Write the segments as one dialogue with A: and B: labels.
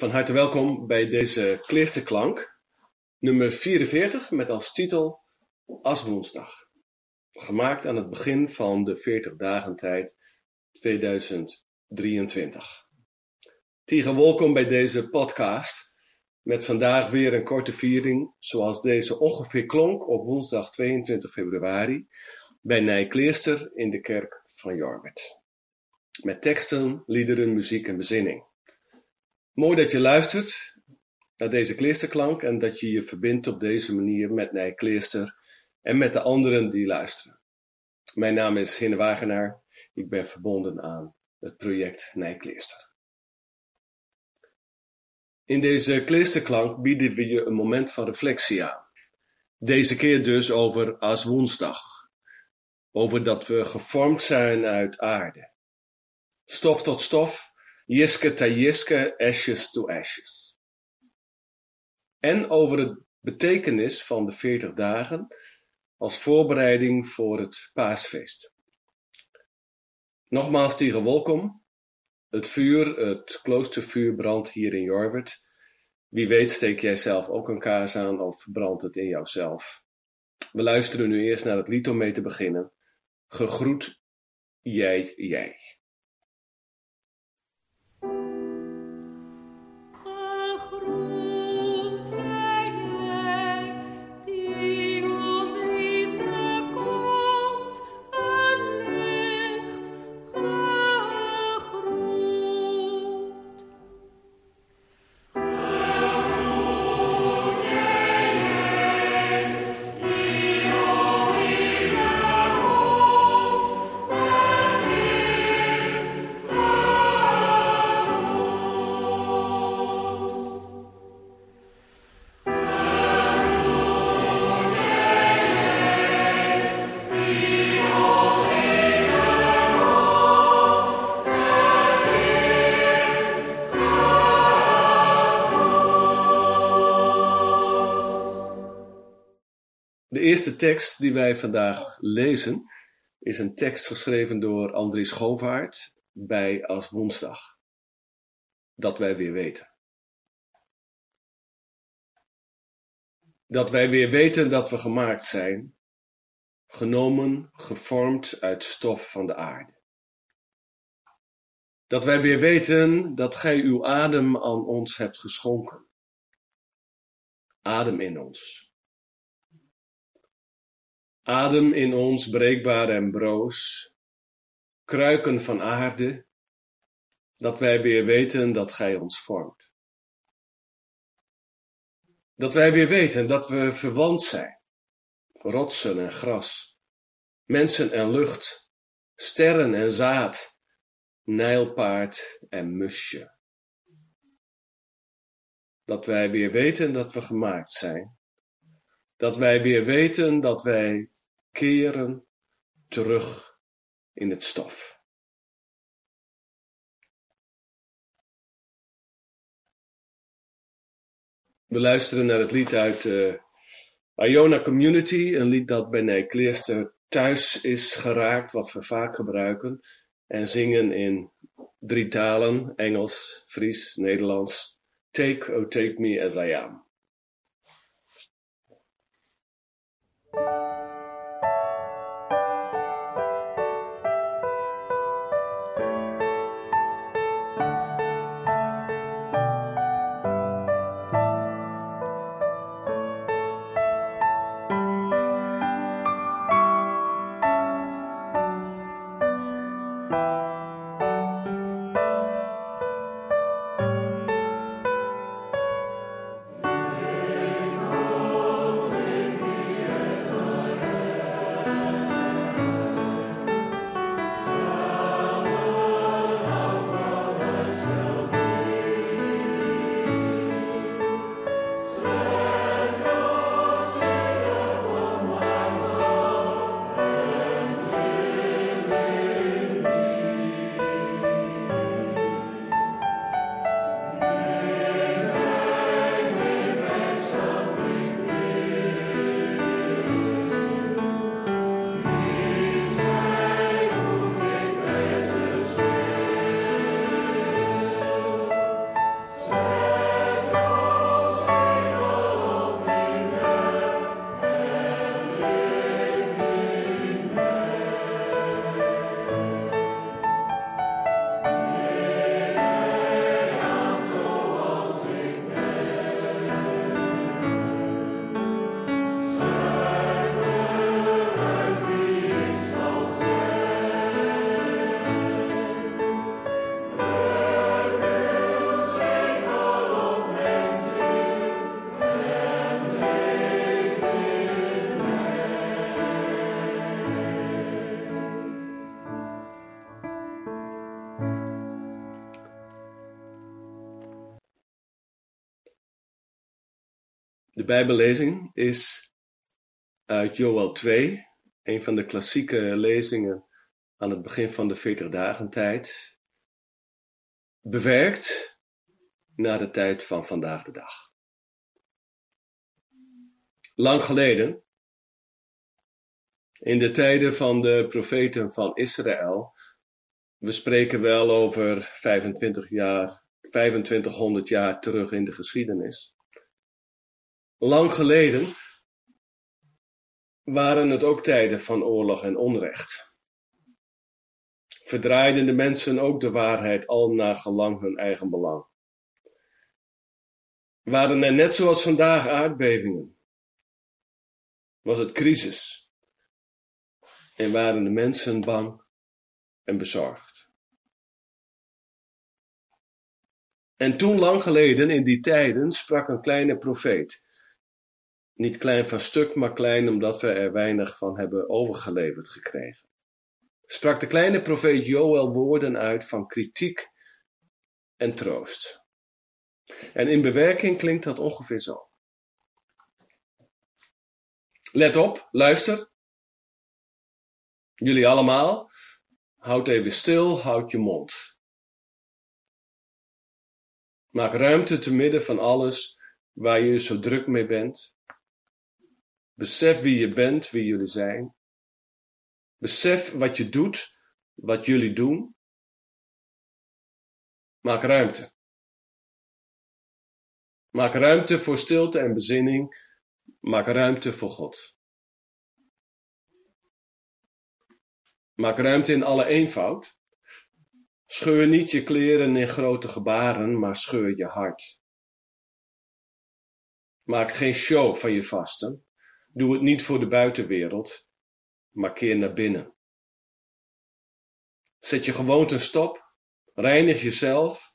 A: Van harte welkom bij deze Kleersterklank, nummer 44 met als titel Aswoensdag. Gemaakt aan het begin van de 40 dagen tijd 2023. Tegen welkom bij deze podcast met vandaag weer een korte viering zoals deze ongeveer klonk op woensdag 22 februari bij Nij Kleester in de kerk van Jorwet. Met teksten, liederen, muziek en bezinning. Mooi dat je luistert naar deze kleesterklank en dat je je verbindt op deze manier met Nij en met de anderen die luisteren. Mijn naam is Hinne Wagenaar. Ik ben verbonden aan het project Nijkleester. In deze kleesterklank bieden we je een moment van reflectie aan. Deze keer dus over als woensdag. Over dat we gevormd zijn uit aarde. Stof tot stof Jiske ta jiske, ashes to ashes. En over het betekenis van de 40 dagen als voorbereiding voor het paasfeest. Nogmaals tegen welkom. Het vuur, het kloostervuur brandt hier in Jorwert. Wie weet steek jij zelf ook een kaars aan of brandt het in jouzelf. We luisteren nu eerst naar het lied mee te beginnen. Gegroet jij, jij. Eerste tekst die wij vandaag lezen is een tekst geschreven door Andries Schovaert bij Als Woensdag. Dat wij weer weten. Dat wij weer weten dat we gemaakt zijn, genomen, gevormd uit stof van de aarde. Dat wij weer weten dat gij uw adem aan ons hebt geschonken. Adem in ons Adem in ons breekbaar en broos, kruiken van aarde, dat wij weer weten dat Gij ons vormt. Dat wij weer weten dat we verwant zijn, rotsen en gras, mensen en lucht, sterren en zaad, nijlpaard en musje. Dat wij weer weten dat we gemaakt zijn, dat wij weer weten dat wij keren terug in het stof. We luisteren naar het lied uit de uh, Iona Community, een lied dat bij Nijkleerster thuis is geraakt, wat we vaak gebruiken, en zingen in drie talen, Engels, Fries, Nederlands. Take, oh take me as I am. De Bijbellezing is uit Joel 2, een van de klassieke lezingen aan het begin van de 40 dagen tijd, bewerkt naar de tijd van vandaag de dag. Lang geleden, in de tijden van de profeten van Israël, we spreken wel over 25 jaar, 2500 jaar terug in de geschiedenis. Lang geleden waren het ook tijden van oorlog en onrecht. Verdraaiden de mensen ook de waarheid al naar gelang hun eigen belang. Waren er net zoals vandaag aardbevingen? Was het crisis? En waren de mensen bang en bezorgd? En toen lang geleden, in die tijden, sprak een kleine profeet niet klein van stuk, maar klein omdat we er weinig van hebben overgeleverd gekregen. Sprak de kleine profeet Joël woorden uit van kritiek en troost. En in bewerking klinkt dat ongeveer zo. Let op, luister. Jullie allemaal, houd even stil, houd je mond. Maak ruimte te midden van alles waar je zo druk mee bent. Besef wie je bent, wie jullie zijn. Besef wat je doet, wat jullie doen. Maak ruimte. Maak ruimte voor stilte en bezinning. Maak ruimte voor God. Maak ruimte in alle eenvoud. Scheur niet je kleren in grote gebaren, maar scheur je hart. Maak geen show van je vasten. Doe het niet voor de buitenwereld, maar keer naar binnen. Zet je gewoonten stop, reinig jezelf,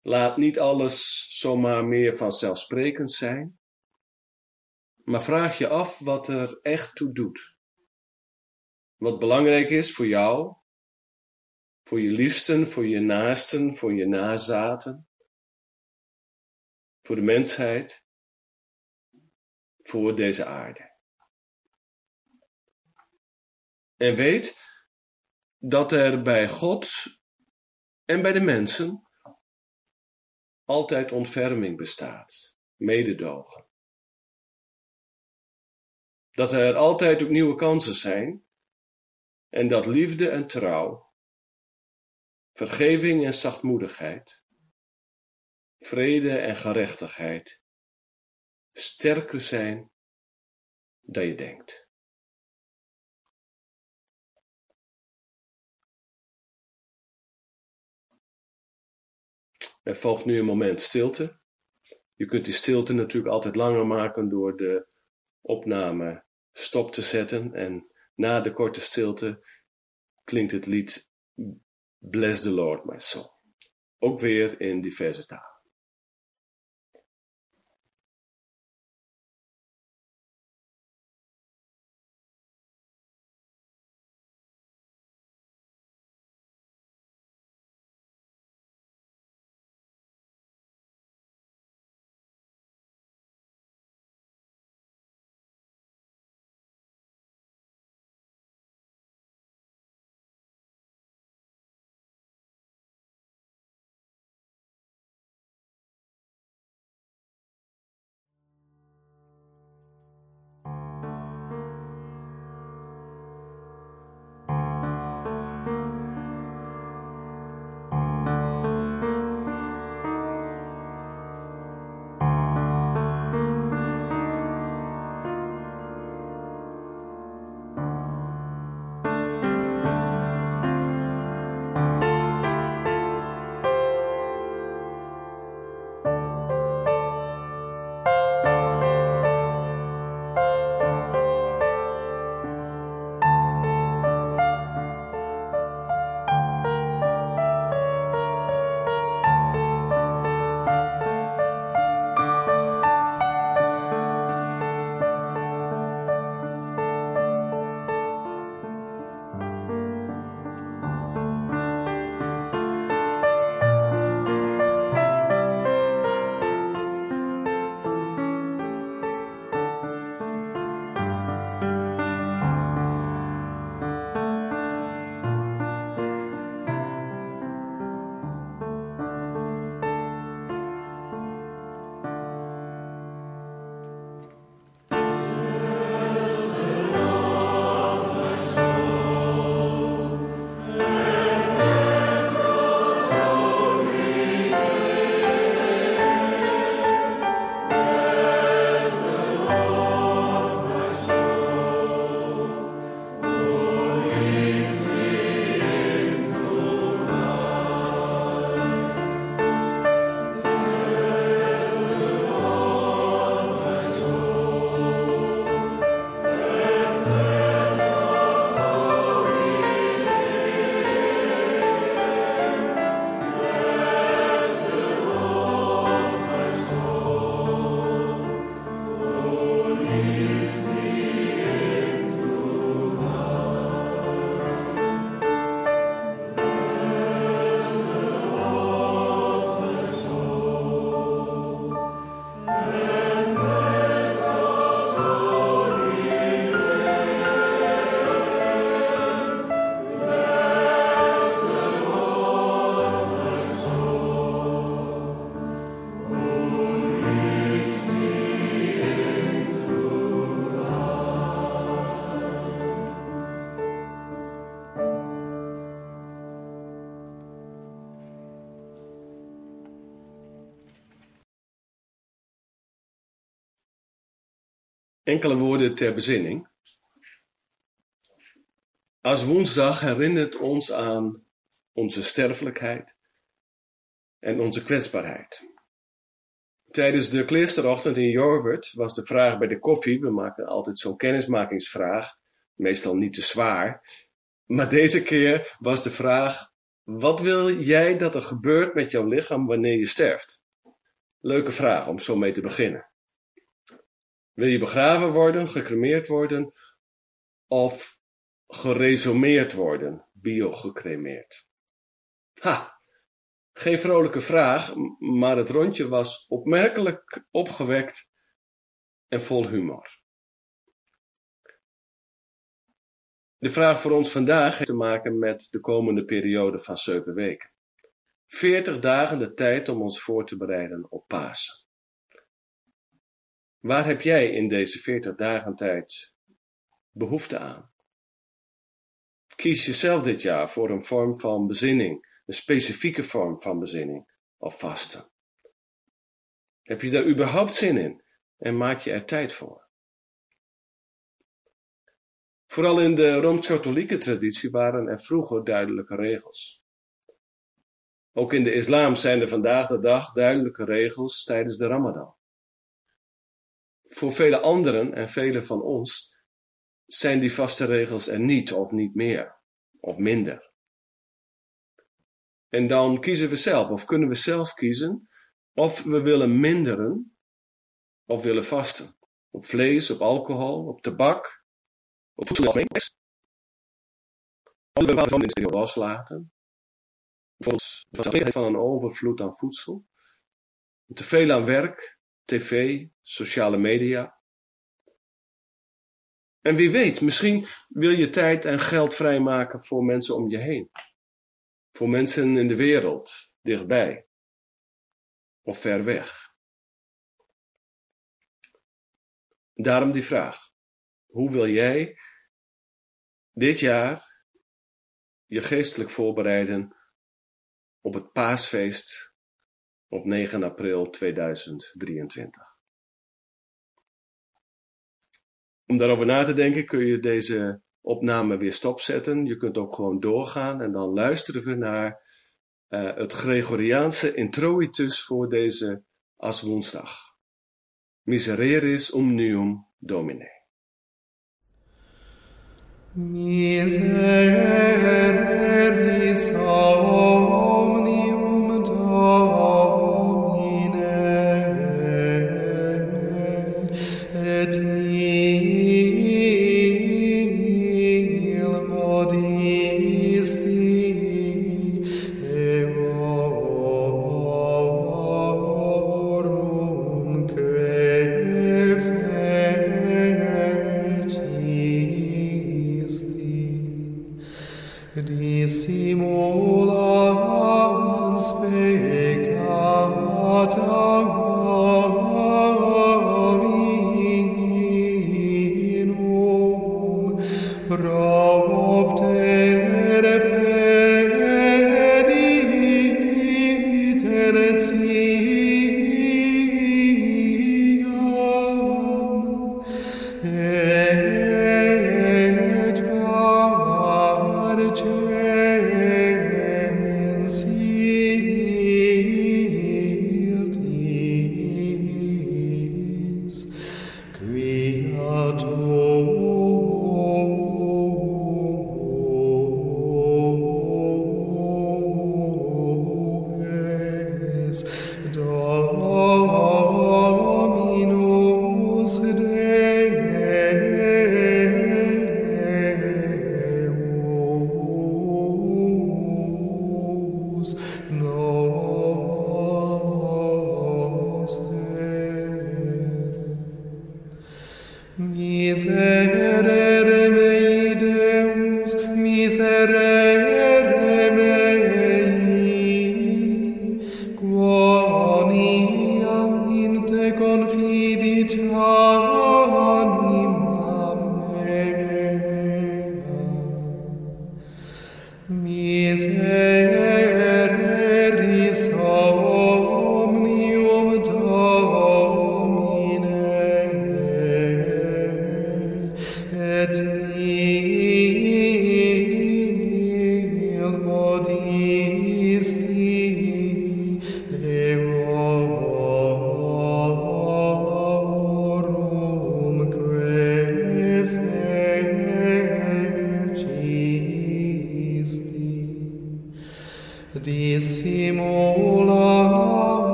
A: laat niet alles zomaar meer vanzelfsprekend zijn, maar vraag je af wat er echt toe doet. Wat belangrijk is voor jou, voor je liefsten, voor je naasten, voor je nazaten, voor de mensheid voor deze aarde. En weet dat er bij God en bij de mensen altijd ontferming bestaat, mededogen. Dat er altijd ook nieuwe kansen zijn en dat liefde en trouw, vergeving en zachtmoedigheid, vrede en gerechtigheid sterker zijn dan je denkt. Er volgt nu een moment stilte. Je kunt die stilte natuurlijk altijd langer maken door de opname stop te zetten. En na de korte stilte klinkt het lied Bless the Lord, my soul. Ook weer in diverse talen. Enkele woorden ter bezinning. Als woensdag herinnert ons aan onze sterfelijkheid en onze kwetsbaarheid. Tijdens de kleesterochtend in Jorwert was de vraag bij de koffie, we maken altijd zo'n kennismakingsvraag, meestal niet te zwaar, maar deze keer was de vraag, wat wil jij dat er gebeurt met jouw lichaam wanneer je sterft? Leuke vraag om zo mee te beginnen. Wil je begraven worden, gecremeerd worden of geresumeerd worden, biogecremeerd? Ha, geen vrolijke vraag, maar het rondje was opmerkelijk opgewekt en vol humor. De vraag voor ons vandaag heeft te maken met de komende periode van zeven weken. Veertig dagen de tijd om ons voor te bereiden op Pasen. Waar heb jij in deze veertig dagen tijd behoefte aan? Kies jezelf dit jaar voor een vorm van bezinning, een specifieke vorm van bezinning of vasten. Heb je daar überhaupt zin in en maak je er tijd voor? Vooral in de Rooms-Katholieke traditie waren er vroeger duidelijke regels. Ook in de islam zijn er vandaag de dag duidelijke regels tijdens de Ramadan. Voor vele anderen en velen van ons zijn die vaste regels er niet of niet meer of minder. En dan kiezen we zelf of kunnen we zelf kiezen of we willen minderen of willen vasten. Op vlees, op alcohol, op tabak, op voedsel. Of we gewoon loslaten. Bijvoorbeeld van een overvloed aan voedsel. Te veel aan werk, tv, sociale media. En wie weet, misschien wil je tijd en geld vrijmaken voor mensen om je heen. Voor mensen in de wereld, dichtbij of ver weg. Daarom die vraag. Hoe wil jij dit jaar je geestelijk voorbereiden op het paasfeest op 9 april 2023. Om daarover na te denken kun je deze opname weer stopzetten. Je kunt ook gewoon doorgaan en dan luisteren we naar uh, het Gregoriaanse introitus voor deze aswoensdag. Misereris omnium Domine.
B: Misereris omnium Namo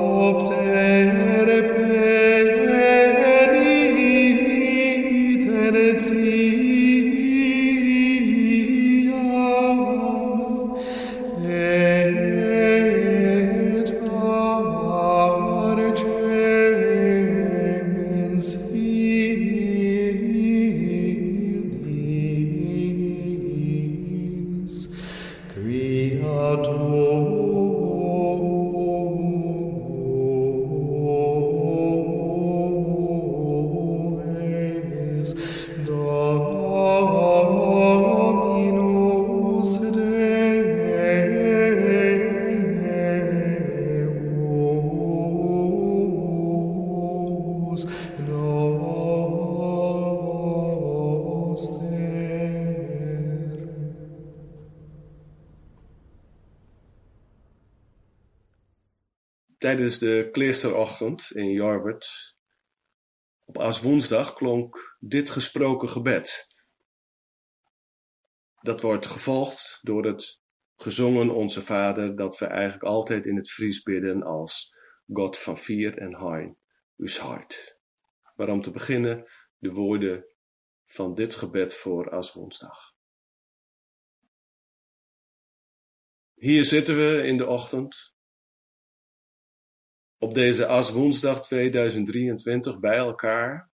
B: obtain.
A: Tijdens de kleesterochtend in Jarwert op Aaswoensdag klonk dit gesproken gebed. Dat wordt gevolgd door het gezongen Onze Vader, dat we eigenlijk altijd in het Fries bidden als God van Vier en Hein uw hart. Maar om te beginnen de woorden van dit gebed voor Aswoensdag. Hier zitten we in de ochtend, op deze Aswoensdag 2023 bij elkaar,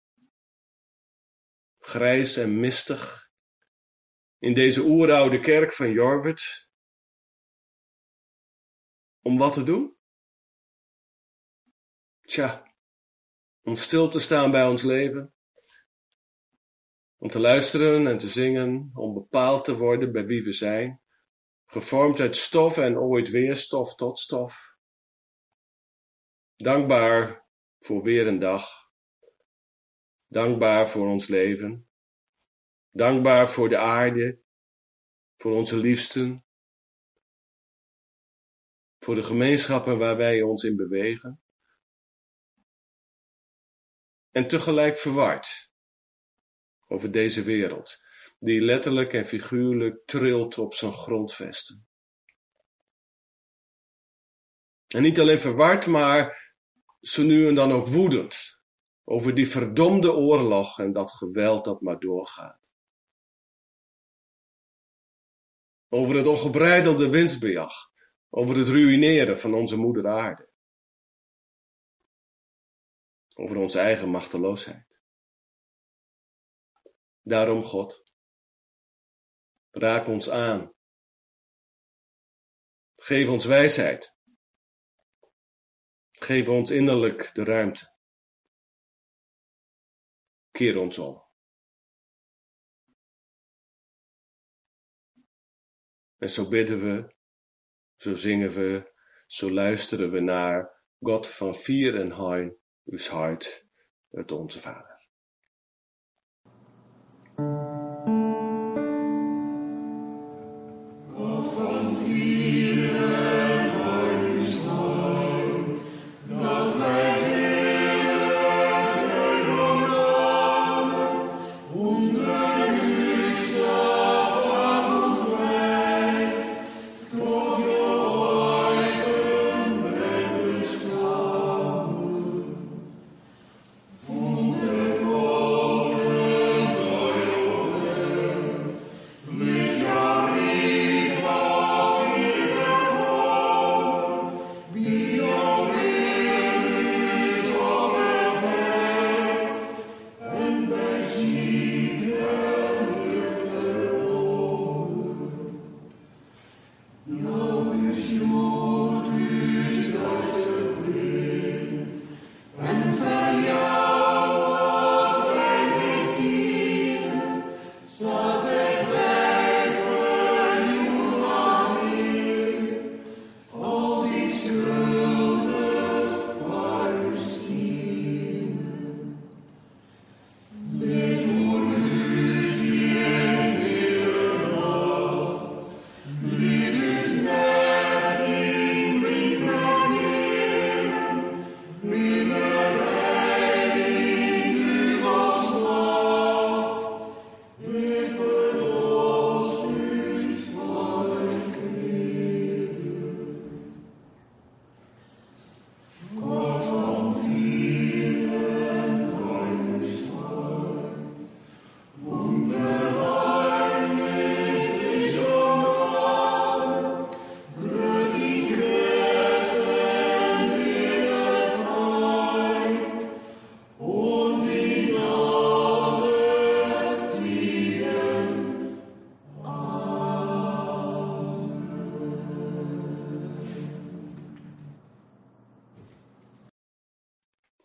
A: grijs en mistig, in deze oeroude kerk van Jorwert, om wat te doen? Tja, om stil te staan bij ons leven, om te luisteren en te zingen, om bepaald te worden bij wie we zijn, gevormd uit stof en ooit weer stof tot stof. Dankbaar voor weer een dag, dankbaar voor ons leven, dankbaar voor de aarde, voor onze liefsten, voor de gemeenschappen waar wij ons in bewegen. En tegelijk verward over deze wereld, die letterlijk en figuurlijk trilt op zijn grondvesten. En niet alleen verward, maar zo nu en dan ook woedend over die verdomde oorlog en dat geweld dat maar doorgaat. Over het ongebreidelde winstbejag, over het ruïneren van onze moeder aarde. Over onze eigen machteloosheid. Daarom, God, raak ons aan. Geef ons wijsheid. Geef ons innerlijk de ruimte. Keer ons om. En zo bidden we, zo zingen we, zo luisteren we naar God van vier en hein, uw hart, het onze Vader.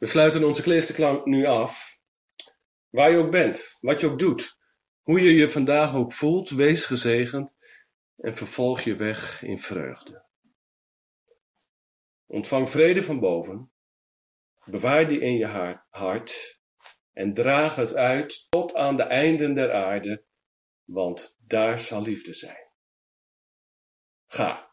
A: We sluiten onze kleesterklank nu af. Waar je ook bent, wat je ook doet, hoe je je vandaag ook voelt, wees gezegend en vervolg je weg in vreugde. Ontvang vrede van boven, bewaar die in je hart en draag het uit tot aan de einden der aarde, want daar zal liefde zijn. Ga.